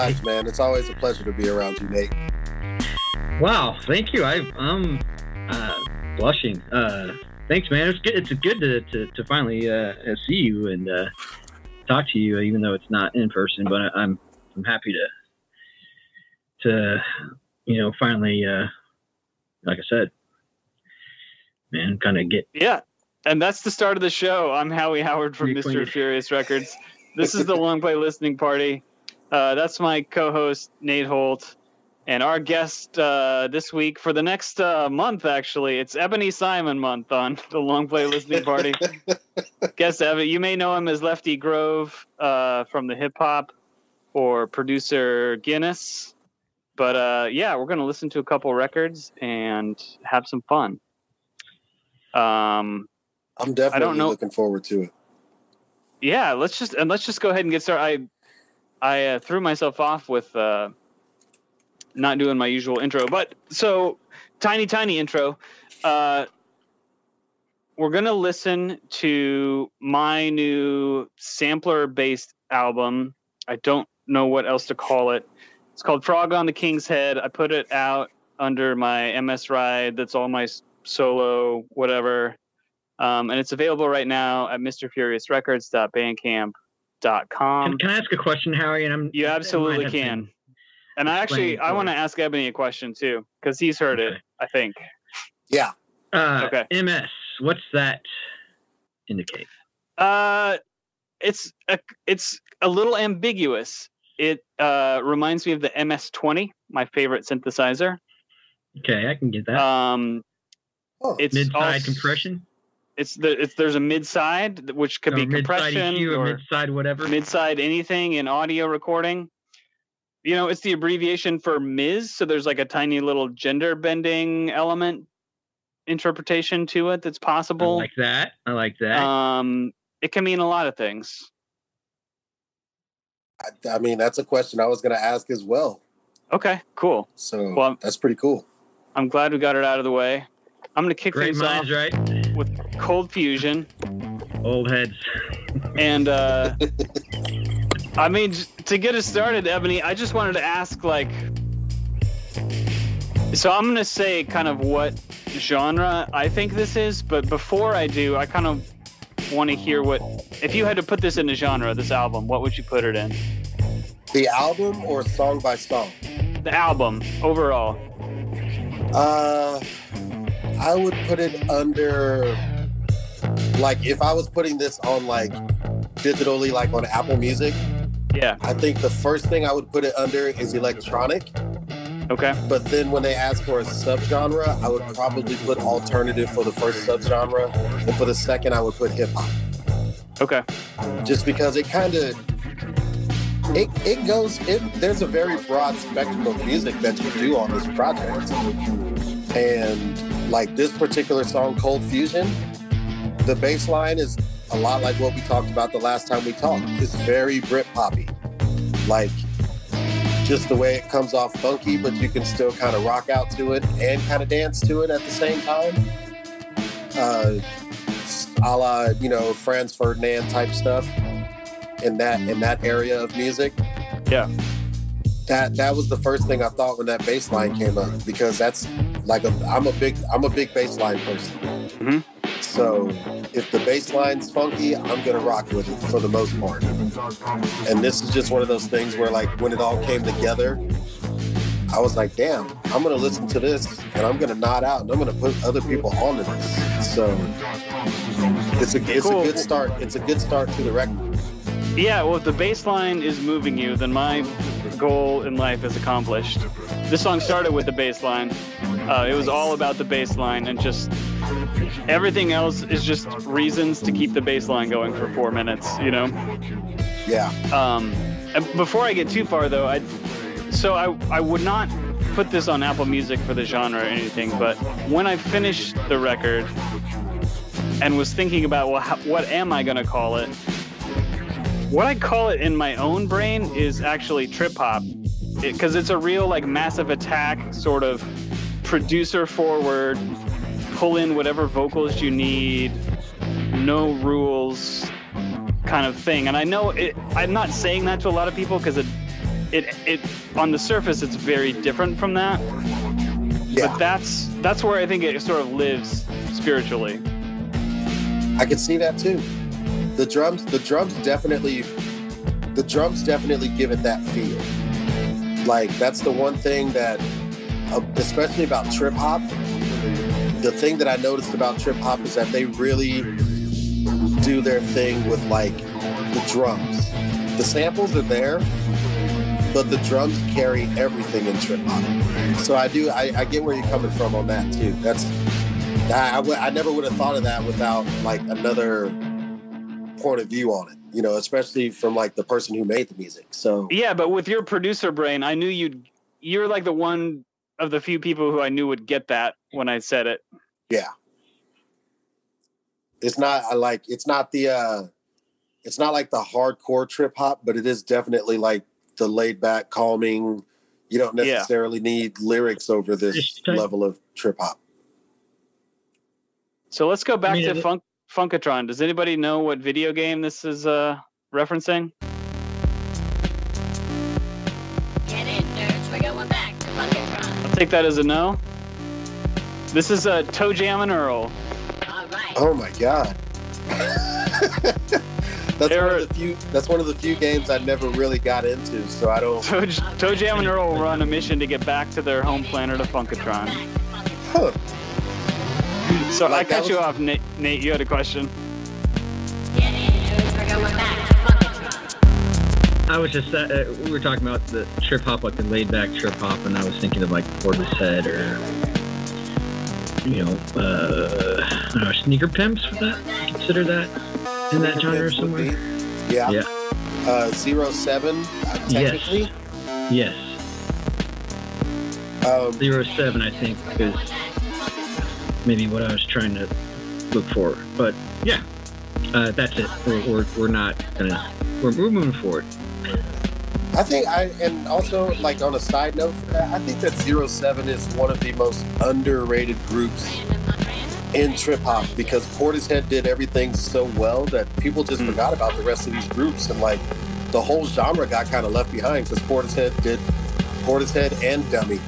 vibes, man. It's always a pleasure to be around you, Nate. Wow, thank you. I, I'm uh, blushing. Uh, thanks, man. It's good. It's good to, to, to finally uh, see you and uh, talk to you, even though it's not in person. But I, I'm I'm happy to to you know finally, uh, like I said, man, kind of get Yeah. And that's the start of the show. I'm Howie Howard from Mr. Furious Records. This is the Long Play Listening Party. Uh, that's my co host, Nate Holt. And our guest uh, this week for the next uh, month, actually, it's Ebony Simon month on the Long Play Listening Party. Guest Evan, you may know him as Lefty Grove uh, from the hip hop or producer Guinness. But uh, yeah, we're going to listen to a couple records and have some fun. Um, I'm definitely looking forward to it. yeah let's just and let's just go ahead and get started i i uh, threw myself off with uh not doing my usual intro but so tiny tiny intro. Uh we're gonna listen to my new sampler based album. I don't know what else to call it. It's called frog on the king's head. I put it out under my ms ride. That's all my solo whatever. Um, and it's available right now at mrfuriousrecords.bandcamp.com. Can, can I ask a question, Howie? And I'm You absolutely can. been- And I actually I want to ask Ebony a question too because he's heard it. I think. Yeah. Uh, Okay. MS. What's that indicate? Uh, it's a it's a little ambiguous. It uh, reminds me of the MS-20, my favorite synthesizer. Okay, I can get that. Um, Oh, it's Mid-side als- compression, It's the it's there's a mid side which could or be compression EQ, or, or mid-side whatever. mid-side anything in audio recording. You know, it's the abbreviation for Ms. So there's like a tiny little gender bending element interpretation to it that's I possible. like that. I like that. Um, it can mean a lot of things. I, I mean, that's a question I was going to ask as well. Okay, cool. So Well, that's pretty cool. I'm glad we got it out of the way. I'm gonna kick Great things off right? With Cold Fusion, Old heads. and uh, I mean, to get us started, Ebony, I just wanted to ask, like, so I'm gonna say kind of what genre I think this is, but before I do, I kind of want to hear what if you had to put this in a genre, this album, what would you put it in? The album or song by song? The album overall. Uh, I would put it under, like, if I was putting this on, like, digitally, like on Apple Music, Yeah. I think the first thing I would put it under is electronic. Okay. But then when they ask for a subgenre, I would probably put alternative for the first subgenre. And for the second, I would put hip hop. Okay. Just because it kind of it, it goes it there's a very broad spectrum of music that you do on this project. And like this particular song, Cold Fusion, the bass line is a lot like what we talked about the last time we talked. It's very Brit poppy. Like just the way it comes off funky, but you can still kind of rock out to it and kind of dance to it at the same time. Uh, a la, you know, Franz Ferdinand type stuff in that in that area of music. Yeah. That that was the first thing I thought when that bass line came up because that's like a I'm a big I'm a big bass line person. Mhm. So if the bass line's funky, I'm gonna rock with it for the most part. And this is just one of those things where like when it all came together, I was like, damn, I'm gonna listen to this and I'm gonna nod out and I'm gonna put other people onto this. So it's a it's Cool. a good start. It's a good start to the record. Yeah, well, if the bass line is moving you, then my goal in life is accomplished. This song started with the bass line. Uh, it was all about the bass line, and just everything else is just reasons to keep the bass line going for four minutes, you know? Yeah. Um, before I get too far, though, I so I, I would not put this on Apple Music for the genre or anything, but when I finished the record and was thinking about, well, how, what am I going to call it? What I call it in my own brain is actually trip hop, because it's a real like massive attack sort of producer forward, pull in whatever vocals you need, no rules kind of thing. And I know it, I'm not saying that to a lot of people because it it it on the surface it's very different from that. Yeah, But that's that's where I think it sort of lives spiritually. I can see that too. The drums, the drums definitely, the drums definitely give it that feel. Like that's the one thing that, especially about trip hop. The thing that I noticed about trip hop is that they really do their thing with like the drums. The samples are there, but the drums carry everything in trip hop. So I do, I, I get where you're coming from on that too. That's I, I, w- I never would have thought of that without like another point of view on it, you know, especially from like the person who made the music. So Yeah, but with your producer brain, I knew you'd you're like the one of the few people who I knew would get that when I said it. yeah, it's not I like it's not the uh it's not like the hardcore trip hop, but it is definitely like the laid back, calming. You don't Yeah. necessarily need lyrics over this level of trip hop. So let's go back mean, to it- Funk Funkatron. Does anybody know what video game this is uh referencing? Take that as a no. This is a ToeJam and Earl. All right. Oh my god. that's There one are- of the few that's one of the few games I never really got into, so I don't Toe, ToeJam and Earl were on a mission to get back to their home planet of Funkatron. huh. So Like, I that cut you off, Nate. Nate, you had a question. Get in, I was just uh, we were talking about the trip hop, like the laid back trip hop, and I was thinking of like Portishead or you know, uh, I don't know, sneaker pimps. Would that consider that in that genre somewhere? be. Yeah. Yeah. Uh, zero seven, uh, technically. Yes, Um, zero seven, I think, is maybe what I was trying to look for. But yeah, uh, that's it. We're, we're, we're not gonna. We're, we're moving forward. I think I and also like on a side note for that, I think that zero seven is one of the most underrated groups in trip hop because Portishead did everything so well that people just Hmm. forgot about the rest of these groups and like the whole genre got kind of left behind because Portishead did Portishead and Dummy.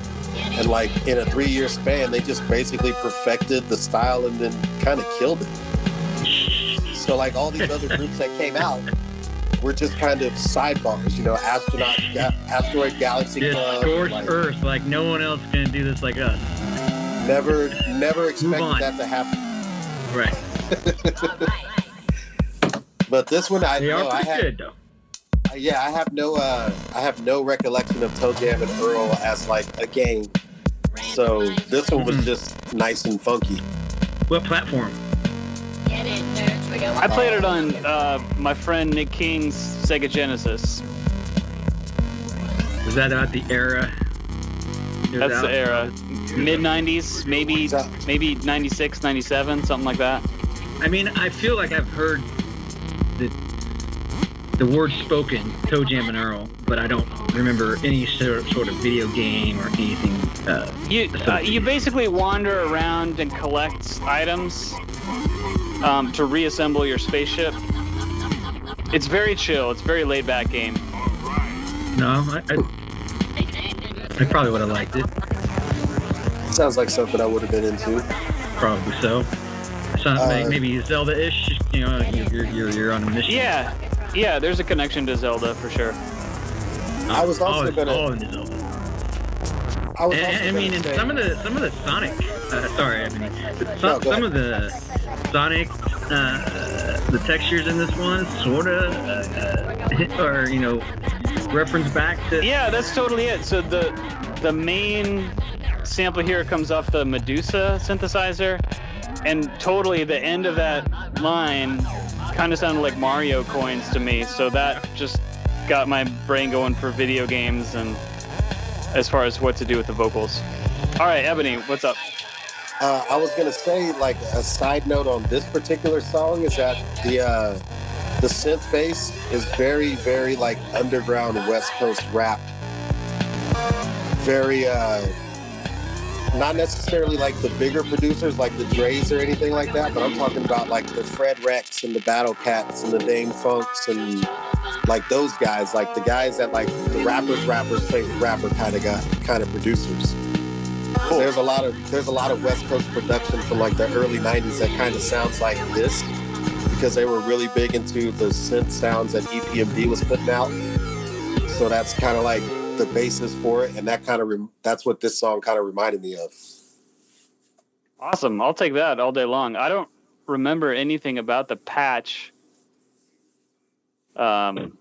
And like in a three year span, they just basically perfected the style and then kind of killed it. So like all these other groups that came out were just kind of sidebars, you know, astronaut, ga- asteroid galaxy Just club. scorched like, earth like no one else can do this like us. never, never expected that to happen. Right. But this one, I They know I had, good though. yeah, I have no, uh, I have no recollection of ToeJam and Earl as like a game. So this one was Mhm. just nice and funky. What platform? Get in, nerds. We're going I played it on uh, my friend Nick King's Sega Genesis. Was that about the era? That's the era. Mid 90s, maybe maybe 96, 97, something like that. I mean, I feel like I've heard the the word spoken, ToeJam and Earl, but I don't remember any sort sort of video game or anything. Uh, You uh, you basically wander around and collect items um, to reassemble your spaceship. It's very chill. It's a very laid back game. no, I, I, I probably would have liked it. Sounds like something I would have been into. Probably so. Something Uh, maybe Zelda-ish. You know, you're, you're, you're on a mission. Yeah, yeah. There's a connection to Zelda for sure. I was also all, gonna- all in Zelda. I was And, also and I mean, gonna in say- some of the some of the Sonic, uh, sorry, I mean, some, go some of the Sonic, uh, the textures in this one sort of, uh, or you know, reference back to. Yeah, that's totally it. So the the main sample here comes off the Medusa synthesizer, and totally the end of that line kind of sounded like Mario coins to me. So that just got my brain going for video games and as far as what to do with the vocals. All right, Ebony, what's up? Uh, I was gonna say, like a side note on this particular song is that the uh, the synth bass is very, very like underground West Coast rap. Very, uh, not necessarily like the bigger producers like the Dre's or anything like that, but I'm talking about like the Fredwrecks and the Battlecats and the Dam-Funks and like those guys, like the guys that like the rappers, rappers, favorite rapper kind of got kind of producers. 'Cause There's a lot of there's a lot of West Coast production from like the early '90s that kind of sounds like this because they were really big into the synth sounds that EPMD was putting out. So that's kind of like the basis for it, and that kind of rem- that's what this song kind of reminded me of. Awesome. I'll take that all day long. I don't remember anything about the patch. Um,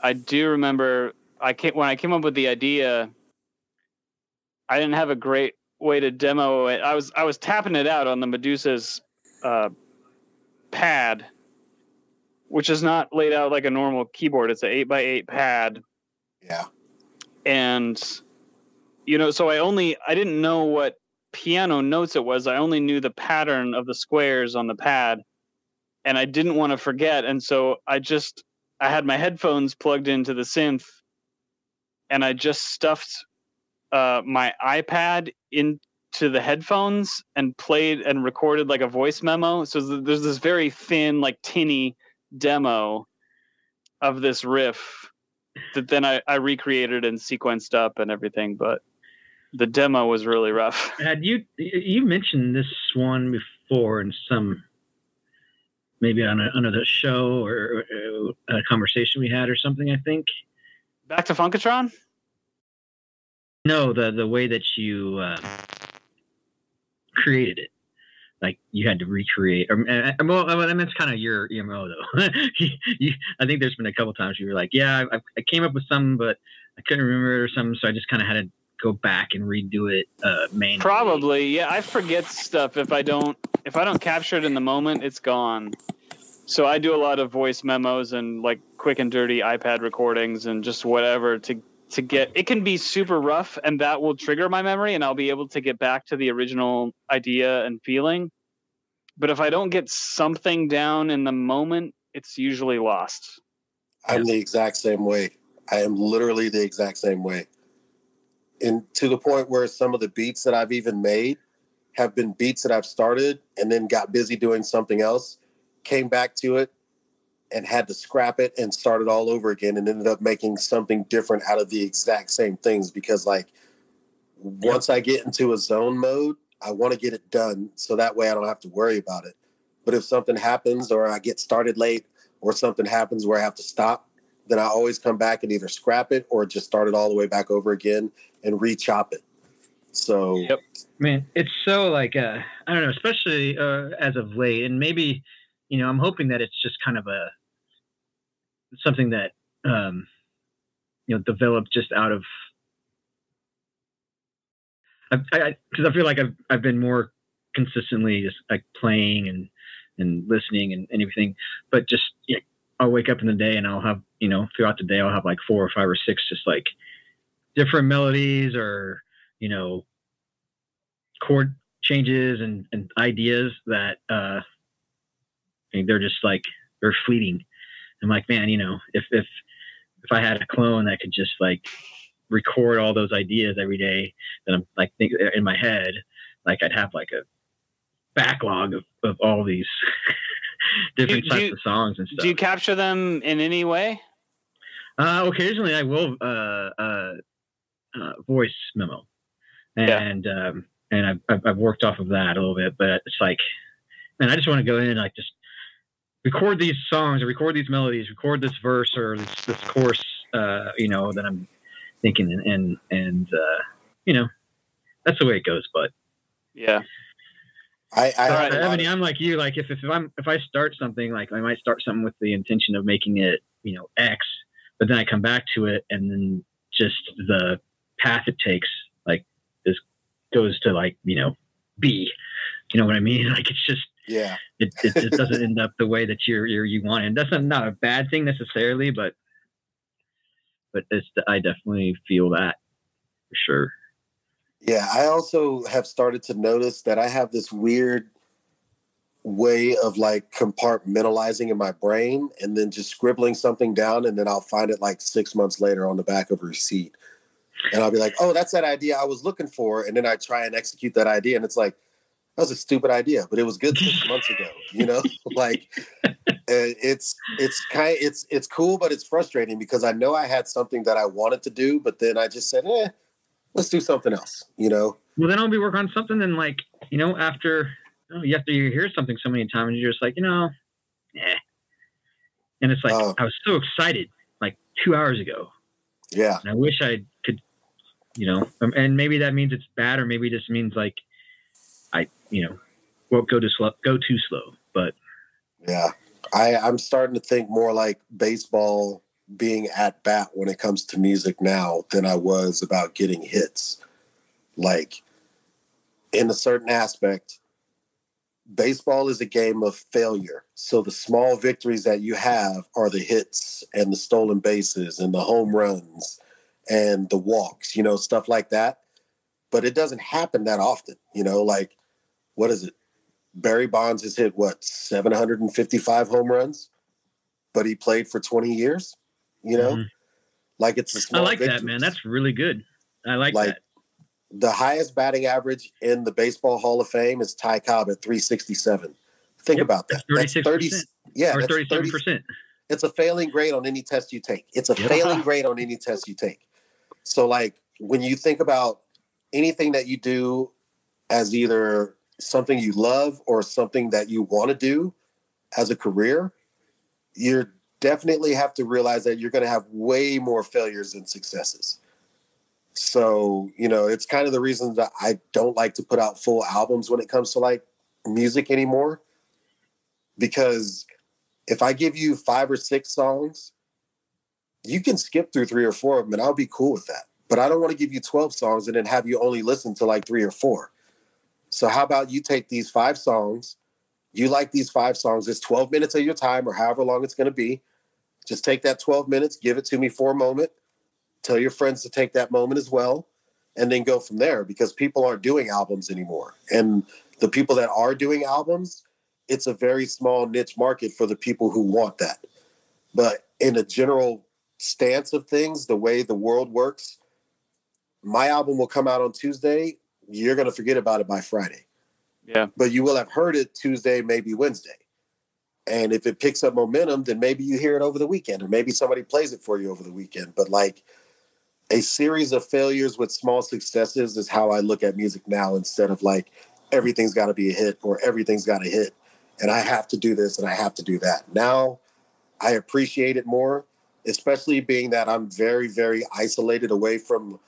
I do remember I came, when I came up with the idea. I didn't have a great way to demo it. I was I was tapping it out on the Medusa's uh, pad, which is not laid out like a normal keyboard. It's an eight by eight pad Yeah, and you know so i only i didn't know what piano notes it was. I only knew the pattern of the squares on the pad and i didn't want to forget. And so i just i had my headphones plugged into the synth and i just stuffed uh, my ipad into the headphones and played and recorded like a voice memo. So there's this very thin like tinny demo of this riff that then I, I recreated and sequenced up and everything, but the demo was really rough. Had you you mentioned this one before in some maybe on a, another show or, or a conversation we had or something? I think. Back to Funkatron? No, the the way that you uh, created it, like you had to recreate. Or, uh, well, I mean, that's kind of your emo though. you, I think there's been a couple times you were like, "Yeah, I, I came up with some, but I couldn't remember it or something, so I just kind of had to go back and redo it uh, manually." Probably, yeah. I forget stuff if I don't if I don't capture it in the moment, it's gone. So I do a lot of voice memos and like quick and dirty iPad recordings and just whatever to to get it can be super rough and that will trigger my memory and I'll be able to get back to the original idea and feeling. But if I don't get something down in the moment, it's usually lost. I'm the exact same way. I am literally the exact same way. And to the point where some of the beats that I've even made have been beats that I've started and then got busy doing something else, came back to it and had to scrap it and start it all over again and ended up making something different out of the exact same things because like once I get into a zone mode, I want to get it done so that way I don't have to worry about it. But if something happens or I get started late or something happens where I have to stop, then I always come back and either scrap it or just start it all the way back over again and re-chop it. So Yep. Man, it's so like uh, I don't know, especially uh, as of late, and maybe you know, I'm hoping that it's just kind of a something that um, you know developed just out of. I because I, I feel like I've I've been more consistently just like playing and and listening and, and everything, but just yeah, I'll wake up in the day and I'll have you know throughout the day I'll have like four or five or six just like different melodies or you know chord changes and, and ideas that uh I mean, they're just like they're fleeting. I'm like, man, you know, if if if I had a clone that could just like record all those ideas every day that I'm like think in my head, like I'd have like a backlog of, of all these different do types you- of songs and stuff. Do you capture them in any way? Uh, occasionally, I will uh, uh, uh, voice memo, Yeah. and um, and I've, I've I've worked off of that a little bit, but it's like, man, I just want to go in and like just record these songs or record these melodies, record this verse or this this chorus, uh, you know, that I'm thinking, and and, and uh, you know, that's the way it goes. But Yeah. I, I All right, Ebony, of- I'm like you. Like if, if I'm if I start something, like I might start something with the intention of making it, you know, X, but then I come back to it, and then just the path it takes, like this goes to like you know B. You know what I mean? Like it's just yeah. it it, it doesn't end up the way that you're, you're you want, and that's not, not a bad thing necessarily, but but it's I definitely feel that for sure. Yeah, I also have started to notice that I have this weird way of like compartmentalizing in my brain and then just scribbling something down and then I'll find it like six months later on the back of a receipt. And I'll be like, oh, that's that idea I was looking for. And then I try and execute that idea. And it's like, that was a stupid idea, but it was good six months ago, you know? like Uh, it's it's kind it's it's cool, but it's frustrating because I know I had something that I wanted to do, but then I just said, "Eh, let's do something else." You know? Well, then I'll be working on something. Then, like, you know, after you, know, you hear something so many times, you're just like, you know, eh. And it's like Oh. I was so excited like two hours ago, Yeah, and I wish I could, you know. Um, and maybe that means it's bad, or maybe it just means like you know, won't go to slow, go too slow. But yeah. I I'm starting to think more like baseball being at bat when it comes to music now than I was about getting hits. Like in a certain aspect, baseball is a game of failure. So the small victories that you have are the hits and the stolen bases and the home runs and the walks, you know, stuff like that. But it doesn't happen that often, you know, like what is it? Barry Bonds has hit what, 755 home runs, but he played for 20 years, you know? Mhm. Like it's a small I like that, man. That's really good. I like, Like, that. the highest batting average in the Baseball Hall of Fame is Ty Cobb at 367. Think Yep, about that. that's 36%. yeah, or that's thirty-seven 30 percent. it's a failing grade on any test you take. It's a Yeah. failing grade on any test you take. So, like, when you think about anything that you do as either something you love or something that you want to do as a career, you definitely have to realize that you're going to have way more failures than successes. So, you know, it's kind of the reason that I don't like to put out full albums when it comes to like music anymore. Because if I give you five or six songs, you can skip through three or four of them and I'll be cool with that. But I don't want to give you 12 songs and then have you only listen to like three or four. So, how about you take these five songs? You like these five songs, it's 12 minutes of your time or however long it's going to be. Just take that 12 minutes, give it to me for a moment, tell your friends to take that moment as well, and then go from there because people aren't doing albums anymore. And the people that are doing albums, it's a very small niche market for the people who want that. But in a general stance of things, the way the world works, my album will come out on Tuesday. You're going to forget about it by Friday. Yeah. But you will have heard it Tuesday, maybe Wednesday. And if it picks up momentum, then maybe you hear it over the weekend, or maybe somebody plays it for you over the weekend. But like a series of failures with small successes is how I look at music now instead of like everything's got to be a hit or everything's got to hit and I have to do this and I have to do that. Now I appreciate it more, especially being that I'm very, very isolated away from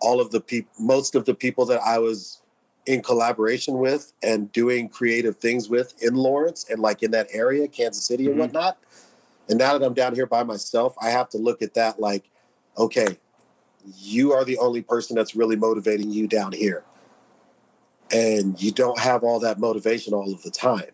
all of the people, most of the people that I was in collaboration with and doing creative things with in Lawrence and like in that area, Kansas City and Mhm. whatnot. And now that I'm down here by myself, I have to look at that like, okay, you are the only person that's really motivating you down here. And you don't have all that motivation all of the time.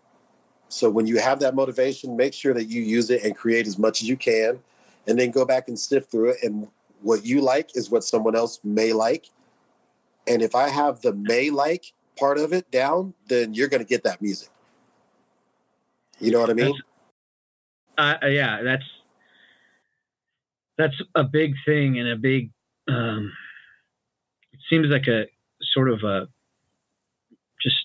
So when you have that motivation, make sure that you use it and create as much as you can, and then go back and sift through it. And what you like is what someone else may like. And if I have the may like part of it down, then you're going to get that music. You know what I mean? uh, yeah, that's that's a big thing and a big. Um, it seems like a sort of a just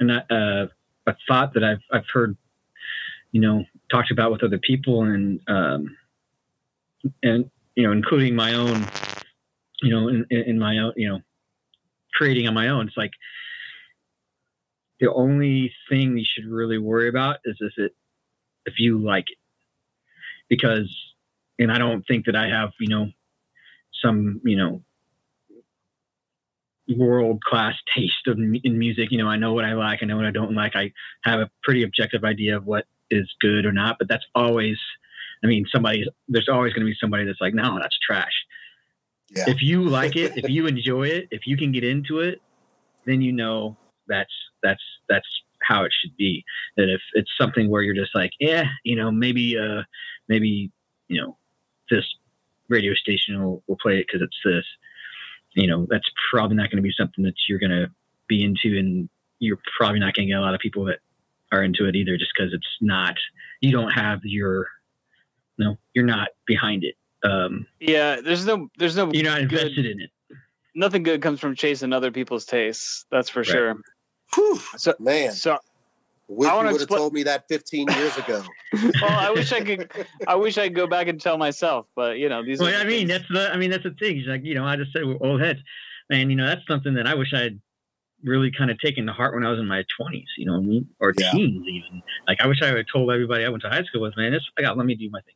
an, uh, a thought that I've I've heard, you know, talked about with other people and um, and you know, including my own, you know, in, in my own, you know, creating on my own. It's like the only thing you should really worry about is if it if you like it. Because and i don't think that i have you know some you know world class taste of in music. You know i know what i like i know what i don't like. I have a pretty objective idea of what is good or not but that's always i mean somebody there's always going to be somebody that's like no that's trash Yeah. if you like it if you enjoy it if you can get into it then you know that's that's that's how it should be that if it's something where you're just like yeah you know maybe uh maybe you know this radio station will, will play it because it's this you know that's probably not going to be something that you're going to be into and you're probably not going to get a lot of people that are into it either just because it's not you don't have your no you're not behind it um Yeah, there's no there's no you're not Good. invested in it nothing good comes from chasing other people's tastes. That's for Right. sure. Whew, So man. so Wish I you would have expl- told me that 15 years ago. well, I wish I could. I wish I could go back and tell myself, but you know these. Well, are the I mean, things. that's the. I mean, that's the thing. It's like you know, I just said we're old heads, and you know, that's something that I wish I had really kind of taken to heart when I was in my twenties. You know what I mean, or Yeah. teens even. Like I wish I had told everybody I went to high school with, man. This I got. Let me do my thing.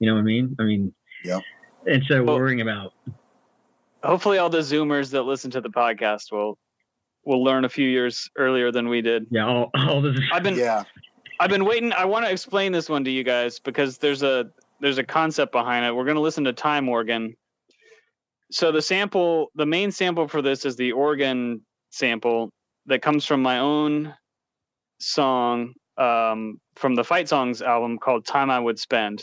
You know what I mean? I mean. yeah. Instead of Well- worrying about hopefully all the Zoomers that listen to the podcast will will learn a few years earlier than we did. yeah all, all this. I've been Yeah. I've been waiting. I want to explain this one to you guys because there's a there's a concept behind it. We're going to listen to Time Organ. So the sample, the main sample for this is the organ sample that comes from my own song um, from the Fight Songs album called "Time I Would Spend."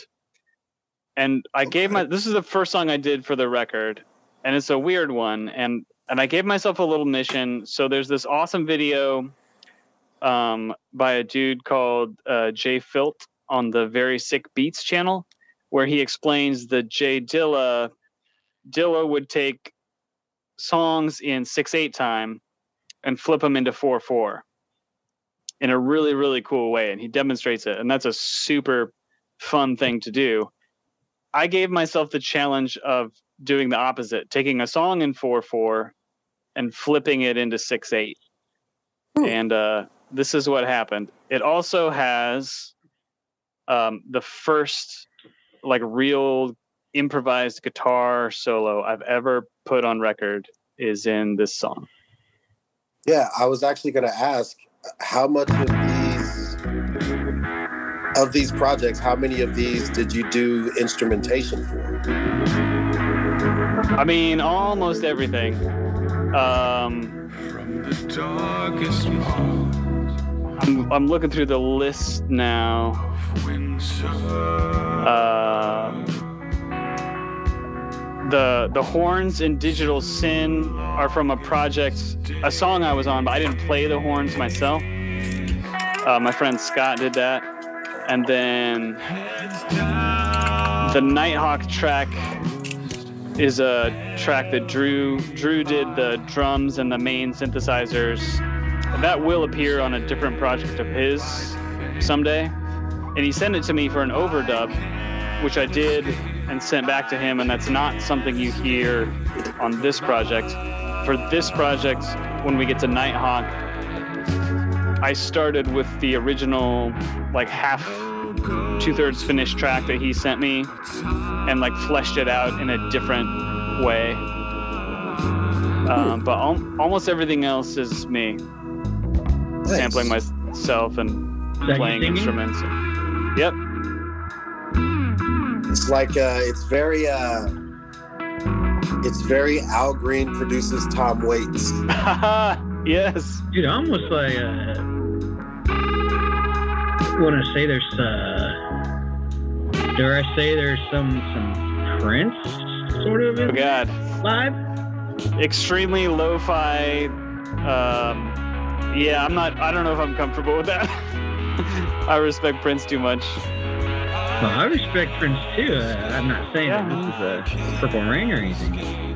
And I gave my this is the first song I did for the record, and it's a weird one. And and I gave myself a little mission. So there's this awesome video um, by a dude called uh, JFilt on the Very Sick Beats channel, where he explains that J Dilla Dilla would take songs in six eight time and flip them into four four in a really really cool way, and he demonstrates it, and that's a super fun thing to do. I gave myself the challenge of doing the opposite, taking a song in four four and flipping it into six eight. And uh, this is what happened. It also has um, the first like real improvised guitar solo I've ever put on record is in this song. Yeah, I was actually going to ask how much of these of these projects, how many of these did you do instrumentation for? I mean, almost everything. Um, From the darkest part I'm, I'm looking through the list now. of winter, Um, the the horns in Digital Sin are from a project, a song I was on, but I didn't play the horns myself. Uh, my friend Scott did that, and then the Nighthawk track is a track that Drew Drew did the drums and the main synthesizers. That will appear on a different project of his someday, and he sent it to me for an overdub which I did and sent back to him, and that's not something you hear on this project. For this project, when we get to Nighthawk, I started with the original, like half, two thirds finished track that he sent me, and like fleshed it out in a different way. Um, but al- almost everything else is me Nice. sampling myself and Is playing singing? instruments. Yep. It's like uh, it's very uh, it's very Al Green produces Tom Waits. yes. Dude, I almost like uh, want to say there's uh, dare I say there's some some Prince sort of it? Oh God. vibe. Extremely lo-fi. Um, yeah, I'm not. I don't know if I'm comfortable with that. I respect Prince too much. Well, I respect Prince too. Uh, I'm not saying Yeah. that this is a Purple Rain or anything,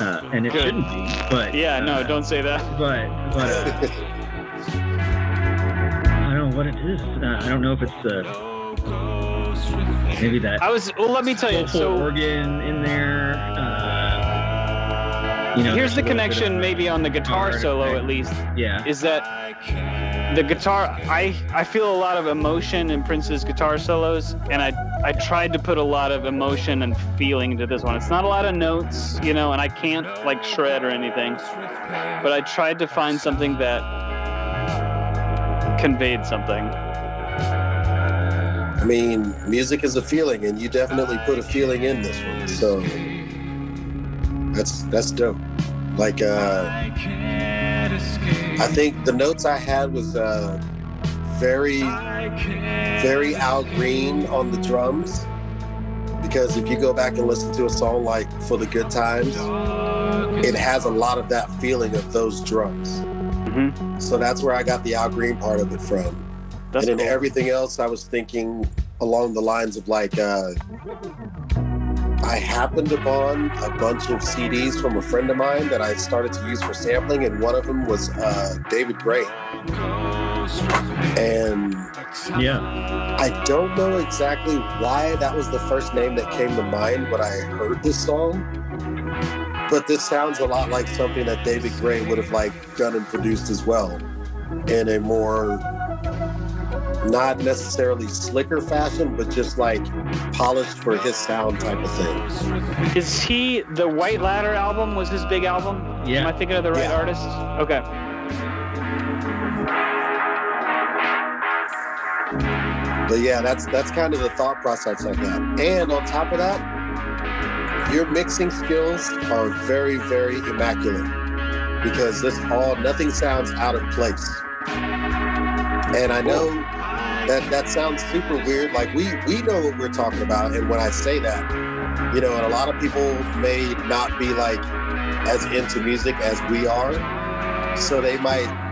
uh, and it Good. shouldn't be. But Yeah, no, uh, don't say that. But but uh, I don't know what it is. Uh, I don't know if it's uh, maybe that I was. Well, let me tell you. soulful So organ in there. Uh, you know, here's the there's a little bit connection, of, maybe on the guitar guitar solo effect. at least, Yeah. is that the guitar. I I feel a lot of emotion in Prince's guitar solos, and I I tried to put a lot of emotion and feeling into this one. It's not a lot of notes, you know, and I can't like shred or anything, but I tried to find something that conveyed something. I mean, music is a feeling, and you definitely put a feeling in this one. So that's that's dope. Like uh, I think the notes I had was uh, very very Al Green on the drums. Because if you go back and listen to a song like For the Good Times, it has a lot of that feeling of those drums. hmm So that's where I got the Al Green part of it from. That's and then cool. everything else, I was thinking along the lines of like, uh, I happened upon a bunch of CDs from a friend of mine that I started to use for sampling, and one of them was uh, David Gray. And Yeah. I don't know exactly why that was the first name that came to mind when I heard this song. But this sounds a lot like something that David Gray would have like done and produced as well in a more not necessarily slicker fashion, but just like polished for his sound type of thing. Is he the White Ladder album? Was his big album? Yeah. Am I thinking of the right Yeah. artist? Okay. But yeah, that's that's kind of the thought process like that. And on top of that, your mixing skills are very, very immaculate because this all nothing sounds out of place. And I know that that sounds super weird. Like we we know what we're talking about, and when I say that, you know, and a lot of people may not be like as into music as we are, so they might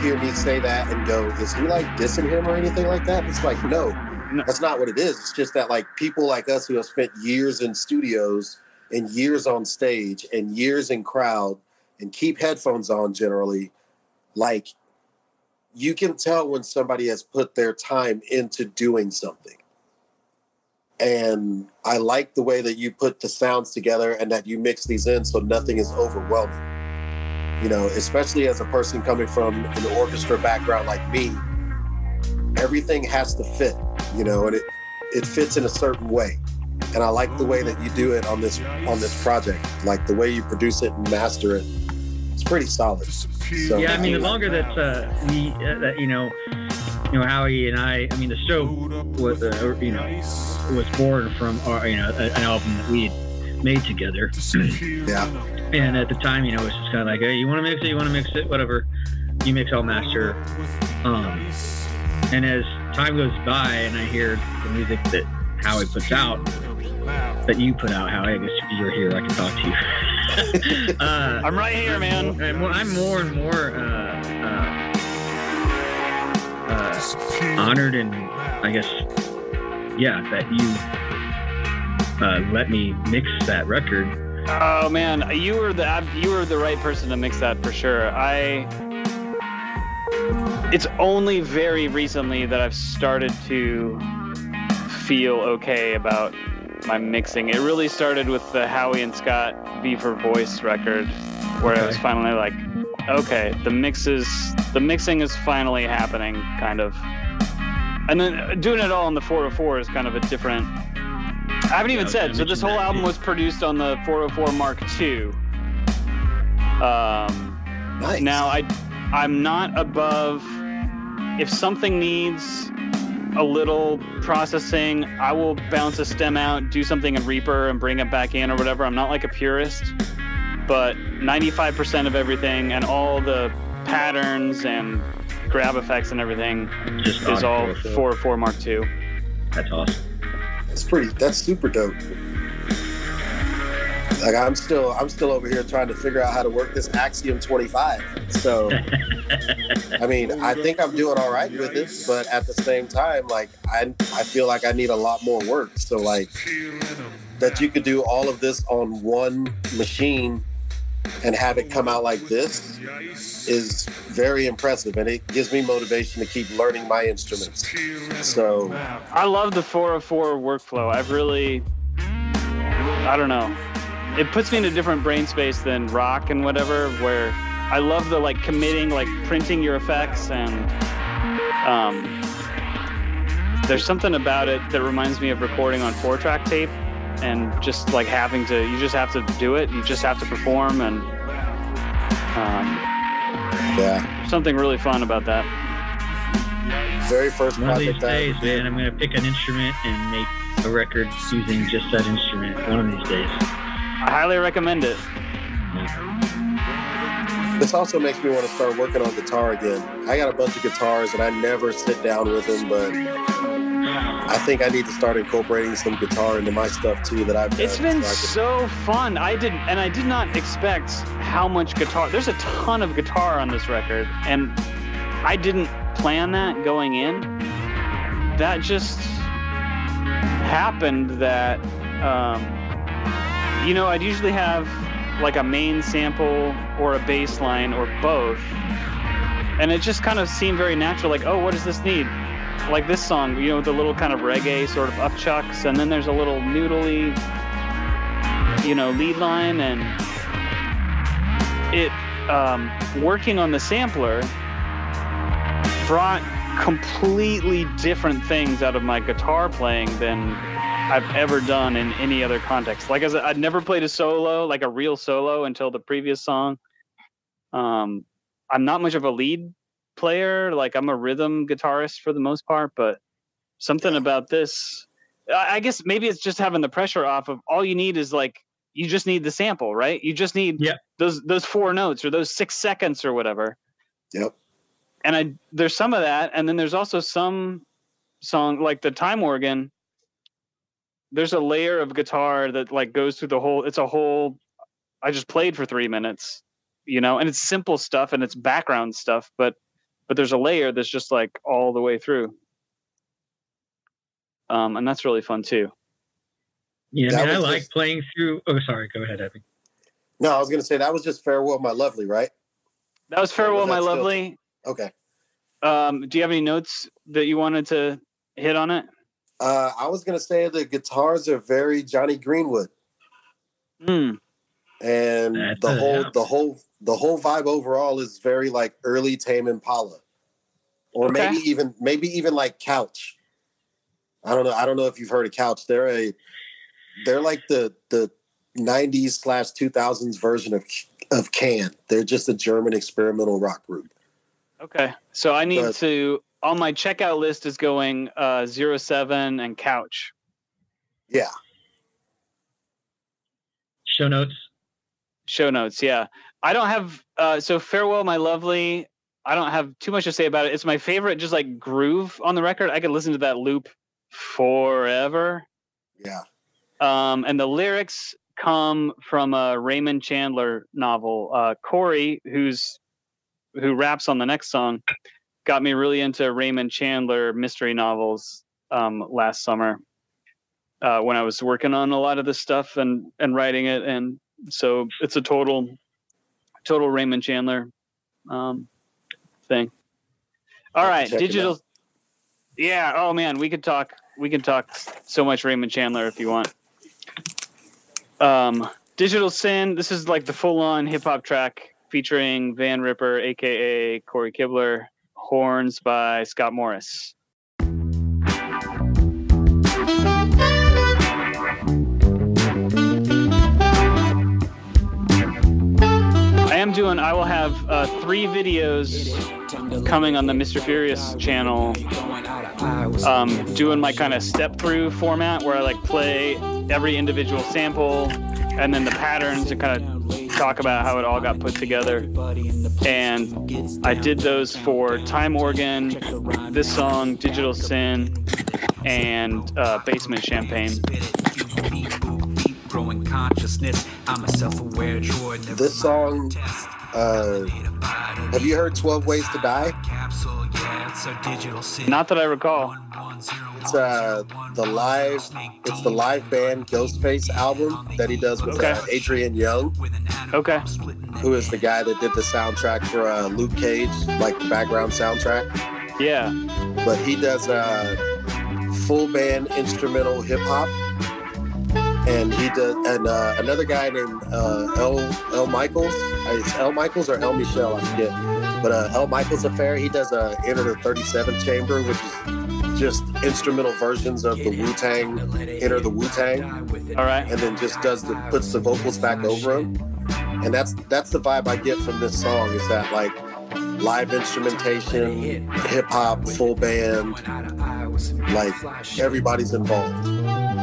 hear me say that and go, "Is he like dissing him or anything like that?" It's like, no, No. that's not what it is. It's just that like people like us who have spent years in studios and years on stage and years in crowd and keep headphones on generally, like you can tell when somebody has put their time into doing something. And I like the way that you put the sounds together and that you mix these in so nothing is overwhelming. You know, especially as a person coming from an orchestra background like me, everything has to fit, you know, and it it fits in a certain way. And I like the way that you do it on this on this project. Like the way you produce it and master it. It's pretty solid. So, Yeah, I mean, the longer that uh, we, uh, that you know, you know, Howie and I, I mean, the show was, uh, you know, was born from, our, you know, an album that we had made together. yeah. And at the time, you know, it was just kind of like, hey, you want to mix it, you want to mix it, whatever. You mix, I'll master. Um, and as time goes by, and I hear the music that Howie puts out, that you put out, Howie, I guess if you're here, I can talk to you. uh, I'm right here, man. I'm more, I'm more and more uh, uh, uh, honored and I guess, yeah, that you uh, let me mix that record. Oh man, you were the you were the right person to mix that for sure. I. It's only very recently that I've started to feel okay about my mixing. It really started with the Howie and Scott for Voice record, where I was finally like, okay, the mixes, the mixing is finally happening, kind of. And then doing it all in the 404 is kind of a different. I haven't even I said. So this whole that, album too. was produced on the 404 Mark II. Um, Nice. now I, I'm not above. If something needs a little processing, I will bounce a stem out, do something in Reaper, and bring it back in or whatever. I'm not like a purist, but 95% of everything and all the patterns and grab effects and everything Just is all 404. 404 Mark II. That's awesome. That's pretty. That's super dope. Like I'm still, I'm still over here trying to figure out how to work this Axiom 25. So, I mean, I think I'm doing all right with it, but at the same time, like I, I feel like I need a lot more work. So, like that you could do all of this on one machine and have it come out like this is very impressive, and it gives me motivation to keep learning my instruments. So, I love the 404 workflow. I've really, I don't know. It puts me in a different brain space than rock and whatever, where I love the like committing, like printing your effects, and um, there's something about it that reminds me of recording on four track tape and just like having to, you just have to do it, you just have to perform, and um, yeah, something really fun about that. very first One of these project I days, man, I'm gonna pick an instrument and make a record using just that instrument. One of these days. I highly recommend it. This also makes me want to start working on guitar again. I got a bunch of guitars and I never sit down with them, but I think I need to start incorporating some guitar into my stuff too that I've done. It's been so so fun. I didn't, and I did not expect how much guitar. There's a ton of guitar on this record, and I didn't plan that going in. That just happened. That um, you know, I'd usually have like a main sample or a bass line or both, and it just kind of seemed very natural. Like, oh, what does this need? Like this song, you know, the little kind of reggae sort of upchucks, and then there's a little noodly, you know, lead line, and it um, working on the sampler brought completely different things out of my guitar playing than I've ever done in any other context. Like I said, I'd never played a solo, like a real solo, until the previous song. Um, I'm not much of a lead player. Like I'm a rhythm guitarist for the most part, but something about this, I guess maybe it's just having the pressure off of all you need is like you just need the sample, right? You just need Yeah. those those four notes or those six seconds or whatever Yep. and I there's some of that, and then there's also some song like the time organ. There's a layer of guitar that like goes through the whole. It's a whole. I just played for three minutes, you know, and it's simple stuff and it's background stuff, but but there's a layer that's just like all the way through, um, and that's really fun too. Yeah, I mean, I like just- playing through. Oh, sorry. Go ahead, Ebony. No, I was gonna say that was just farewell, my lovely, right? That was farewell, that my still- lovely. Okay. Um, do you have any notes that you wanted to hit on it? Uh, I was gonna say the guitars are very Jonny Greenwood, Hmm. and That's the a- whole yeah. the whole the whole vibe overall is very like early Tame Impala, or Okay. maybe even maybe even like Couch. I don't know. I don't know if you've heard of Couch. They're a they're like the the '90s slash 2000s version of of Can. They're just a German experimental rock group. Okay. So I need But- to on my checkout list is going uh 07 and couch. Yeah, Show notes. Show notes, yeah. I don't have uh so farewell my lovely. I don't have too much to say about it. It's my favorite just like groove on the record. I could listen to that loop forever. yeah. Um and the lyrics come from a Raymond Chandler novel. Uh Corey who's who raps on the next song got me really into Raymond Chandler mystery novels um, last summer uh, when I was working on a lot of this stuff and and writing it, and so it's a total total Raymond Chandler um, thing. All right, digital. Yeah. Oh man, we could talk. We can talk so much Raymond Chandler if you want. Um, Digital Sin. This is like the full-on hip hop track featuring Van Ripper, aka Corey Kibler, horns by Scott Morris. I am doing. I will have uh, three videos coming on the Mr. Furious channel. Um, doing my kind of step through format where I like play every individual sample and then the patterns and kind of talk about how it all got put together. And I did those for Time Organ, this song, Digital Sin, and uh, Basement Champagne. Growing consciousness, I'm a self-aware droid. never This song, uh, have you heard 12 Ways to Die? capsule, yeah, it's our digital sin. Not that I recall. It's uh, the live, it's the live band Ghostface album that he does with Okay. uh, Adrian Younge, Okay. who is the guy that did the soundtrack for uh, Luke Cage, like the background soundtrack. Yeah. But he does uh, full band instrumental hip hop. And he does, and uh, another guy named uh, L. L. Michaels. Uh, It's L. Michaels or L. Michelle, I forget. But uh, El Michels Affair, he does a Enter the 37th Chamber, which is just instrumental versions of the Wu Tang, Enter the Wu Tang, All right. and then just does the puts the vocals back over him, And that's that's the vibe I get from this song is that like live instrumentation, hip hop, full band, like everybody's involved.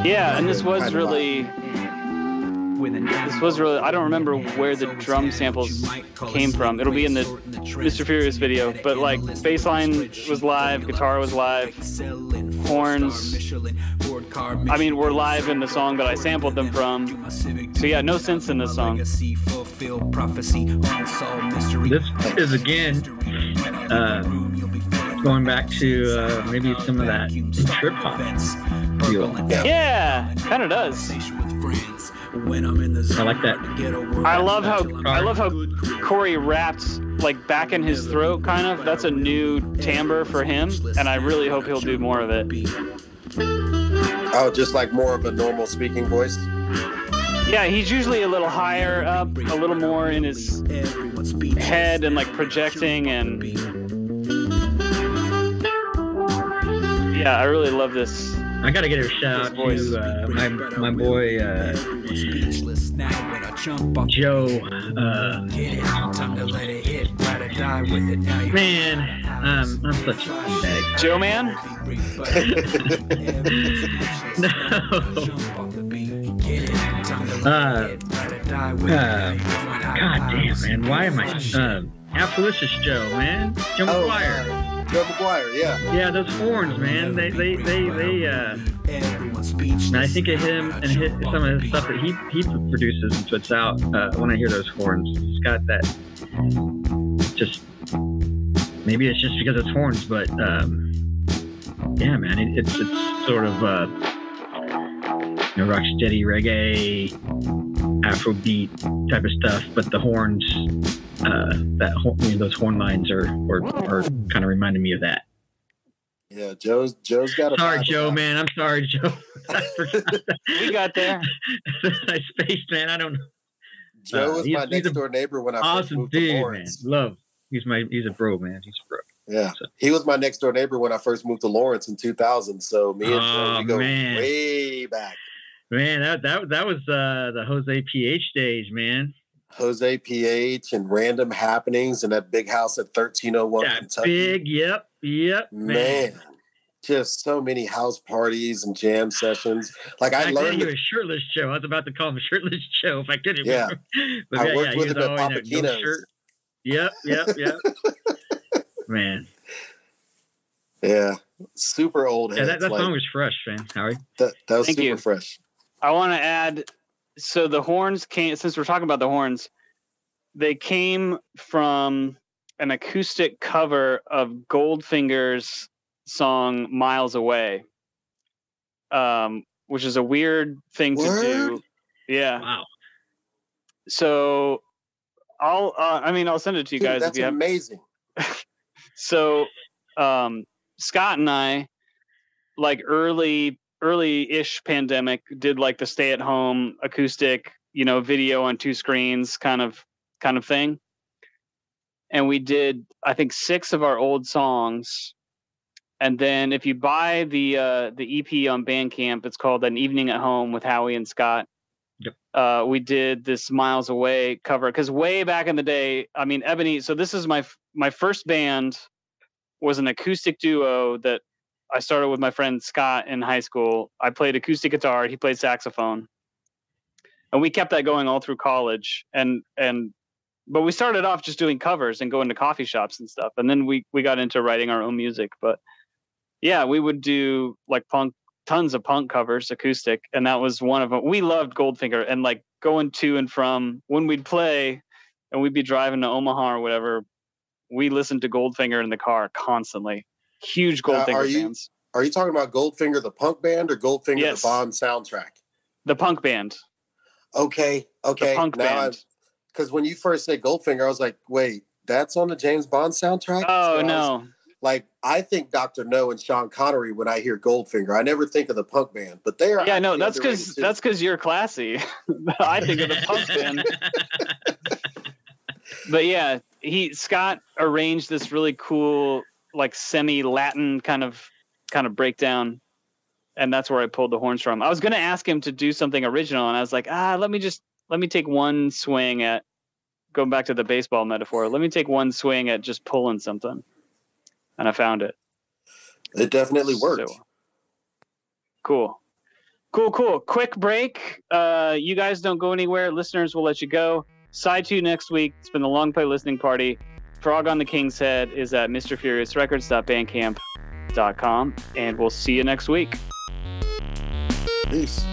Yeah, and this was really this was really I don't remember where the drum samples came from. It'll be in the Mr. Furious video, but like bassline was live, guitar was live, horns. I mean, we're live in the song that I sampled them from. So yeah, no sense in this song. This is again uh, going back to uh, maybe some of that trip hop feel. Yeah, kind of does. When I'm in the I like that. I love how I love how Corey raps like back in his throat, kind of. That's a new timbre for him, and I really hope he'll do more of it. Oh, just like more of a normal speaking voice. Yeah, he's usually a little higher up, a little more in his head and like projecting and yeah, I really love this. I gotta give a shout out to uh, my my boy uh, Speechless now when I jump off Joe. Uh, Get it, time to let it hit, ride or die with it now. you- man, um, I'm such a bag. Joe man, No. Uh, uh, God damn, man. Why am I? Um, Appalicious Joe, man. Joe Oh, McGuire. uh, Joe McGuire, yeah. Yeah, those horns, man. They, they, they, they. Uh, and I think of him and some of his stuff that he he produces and puts out. Uh, when I hear those horns, it's got that. Just maybe it's just because it's horns, but um, yeah, man, it, it's it's sort of uh, you know, rock steady reggae, Afrobeat type of stuff, but the horns, uh, that hor- you know, those horn lines are are, are kind of reminding me of that. Yeah, Joe's Joe's got a Sorry, Joe, about man. I'm sorry, Joe. We got there. I spaced, man. I don't know. Joe uh, was he's- my next a door neighbor when I first Awesome moved to dude, man. Lawrence. Love. He's my. He's a bro, man. He's a bro. Yeah, So- he was my next door neighbor when I first moved to Lawrence in 2000. So me and Joe, Oh, we go man. way back. Man, that that that was uh, the Jose PH days, man. Jose PH and random happenings in that big house at 1301 That Kentucky. big. Yep. Yep. man. Just so many house parties and jam sessions. Like I Back then learned, he was shirtless Joe. I was about to call him shirtless Joe if I could Yeah. remember. But I yeah, worked yeah, with he him was at always in Papa that no shirt. Yep. Yep. Yep. man. Yeah, super old Yeah, heads. that, that like, song was fresh, man. Howie. that, that was Thank super you. fresh. I want to add so the horns came since we're talking about the horns, they came from an acoustic cover of Goldfinger's song Miles Away. Um, which is a weird thing to do. Yeah. Wow. So I'll uh, I mean I'll send it to you Dude, guys that's if you have amazing. so um scott and i like early early-ish pandemic did like the stay at home acoustic you know video on two screens kind of kind of thing. And we did i think six of our old songs. And then if you buy the uh the ep on bandcamp it's called an evening at home with howie and scott. Yep. uh we did this miles away cover because way back in the day i mean ebony so this is my my first band was an acoustic duo that I started with my friend Scott in high school. I played acoustic guitar, he played saxophone. And we kept that going all through college and and but we started off just doing covers and going to coffee shops and stuff. And then we we got into writing our own music, but yeah, we would do like punk tons of punk covers acoustic and that was one of them. We loved Goldfinger and like going to and from when we'd play and we'd be driving to Omaha or whatever we listened to Goldfinger in the car constantly. Huge Now, Goldfinger are you- fans. Are you talking about Goldfinger the punk band or Goldfinger Yes. the Bond soundtrack? The punk band. Okay, okay. The punk band. Because when you first said Goldfinger, I was like, wait, that's on the James Bond soundtrack? Oh, so I Oh was- no. like I think Dr. No and Sean Connery when I hear Goldfinger. I never think of the punk band, but they are. Yeah, no, that's because that's because you're classy. I think of the punk band. But yeah, he Scott arranged this really cool, like semi Latin kind of kind of breakdown. And that's where I pulled the horns from. I was gonna ask him to do something original, and I was like, ah, let me just let me take one swing at going back to the baseball metaphor. Let me take one swing at just pulling something. And I found it. It definitely worked. So, cool. Cool, cool. Quick break. Uh, you guys don't go anywhere. Listeners will let you go. Side two next week. It's been the long play listening party. Frog on the King's Head is at MrFuriousRecords.bandcamp.com. And we'll see you next week. Peace.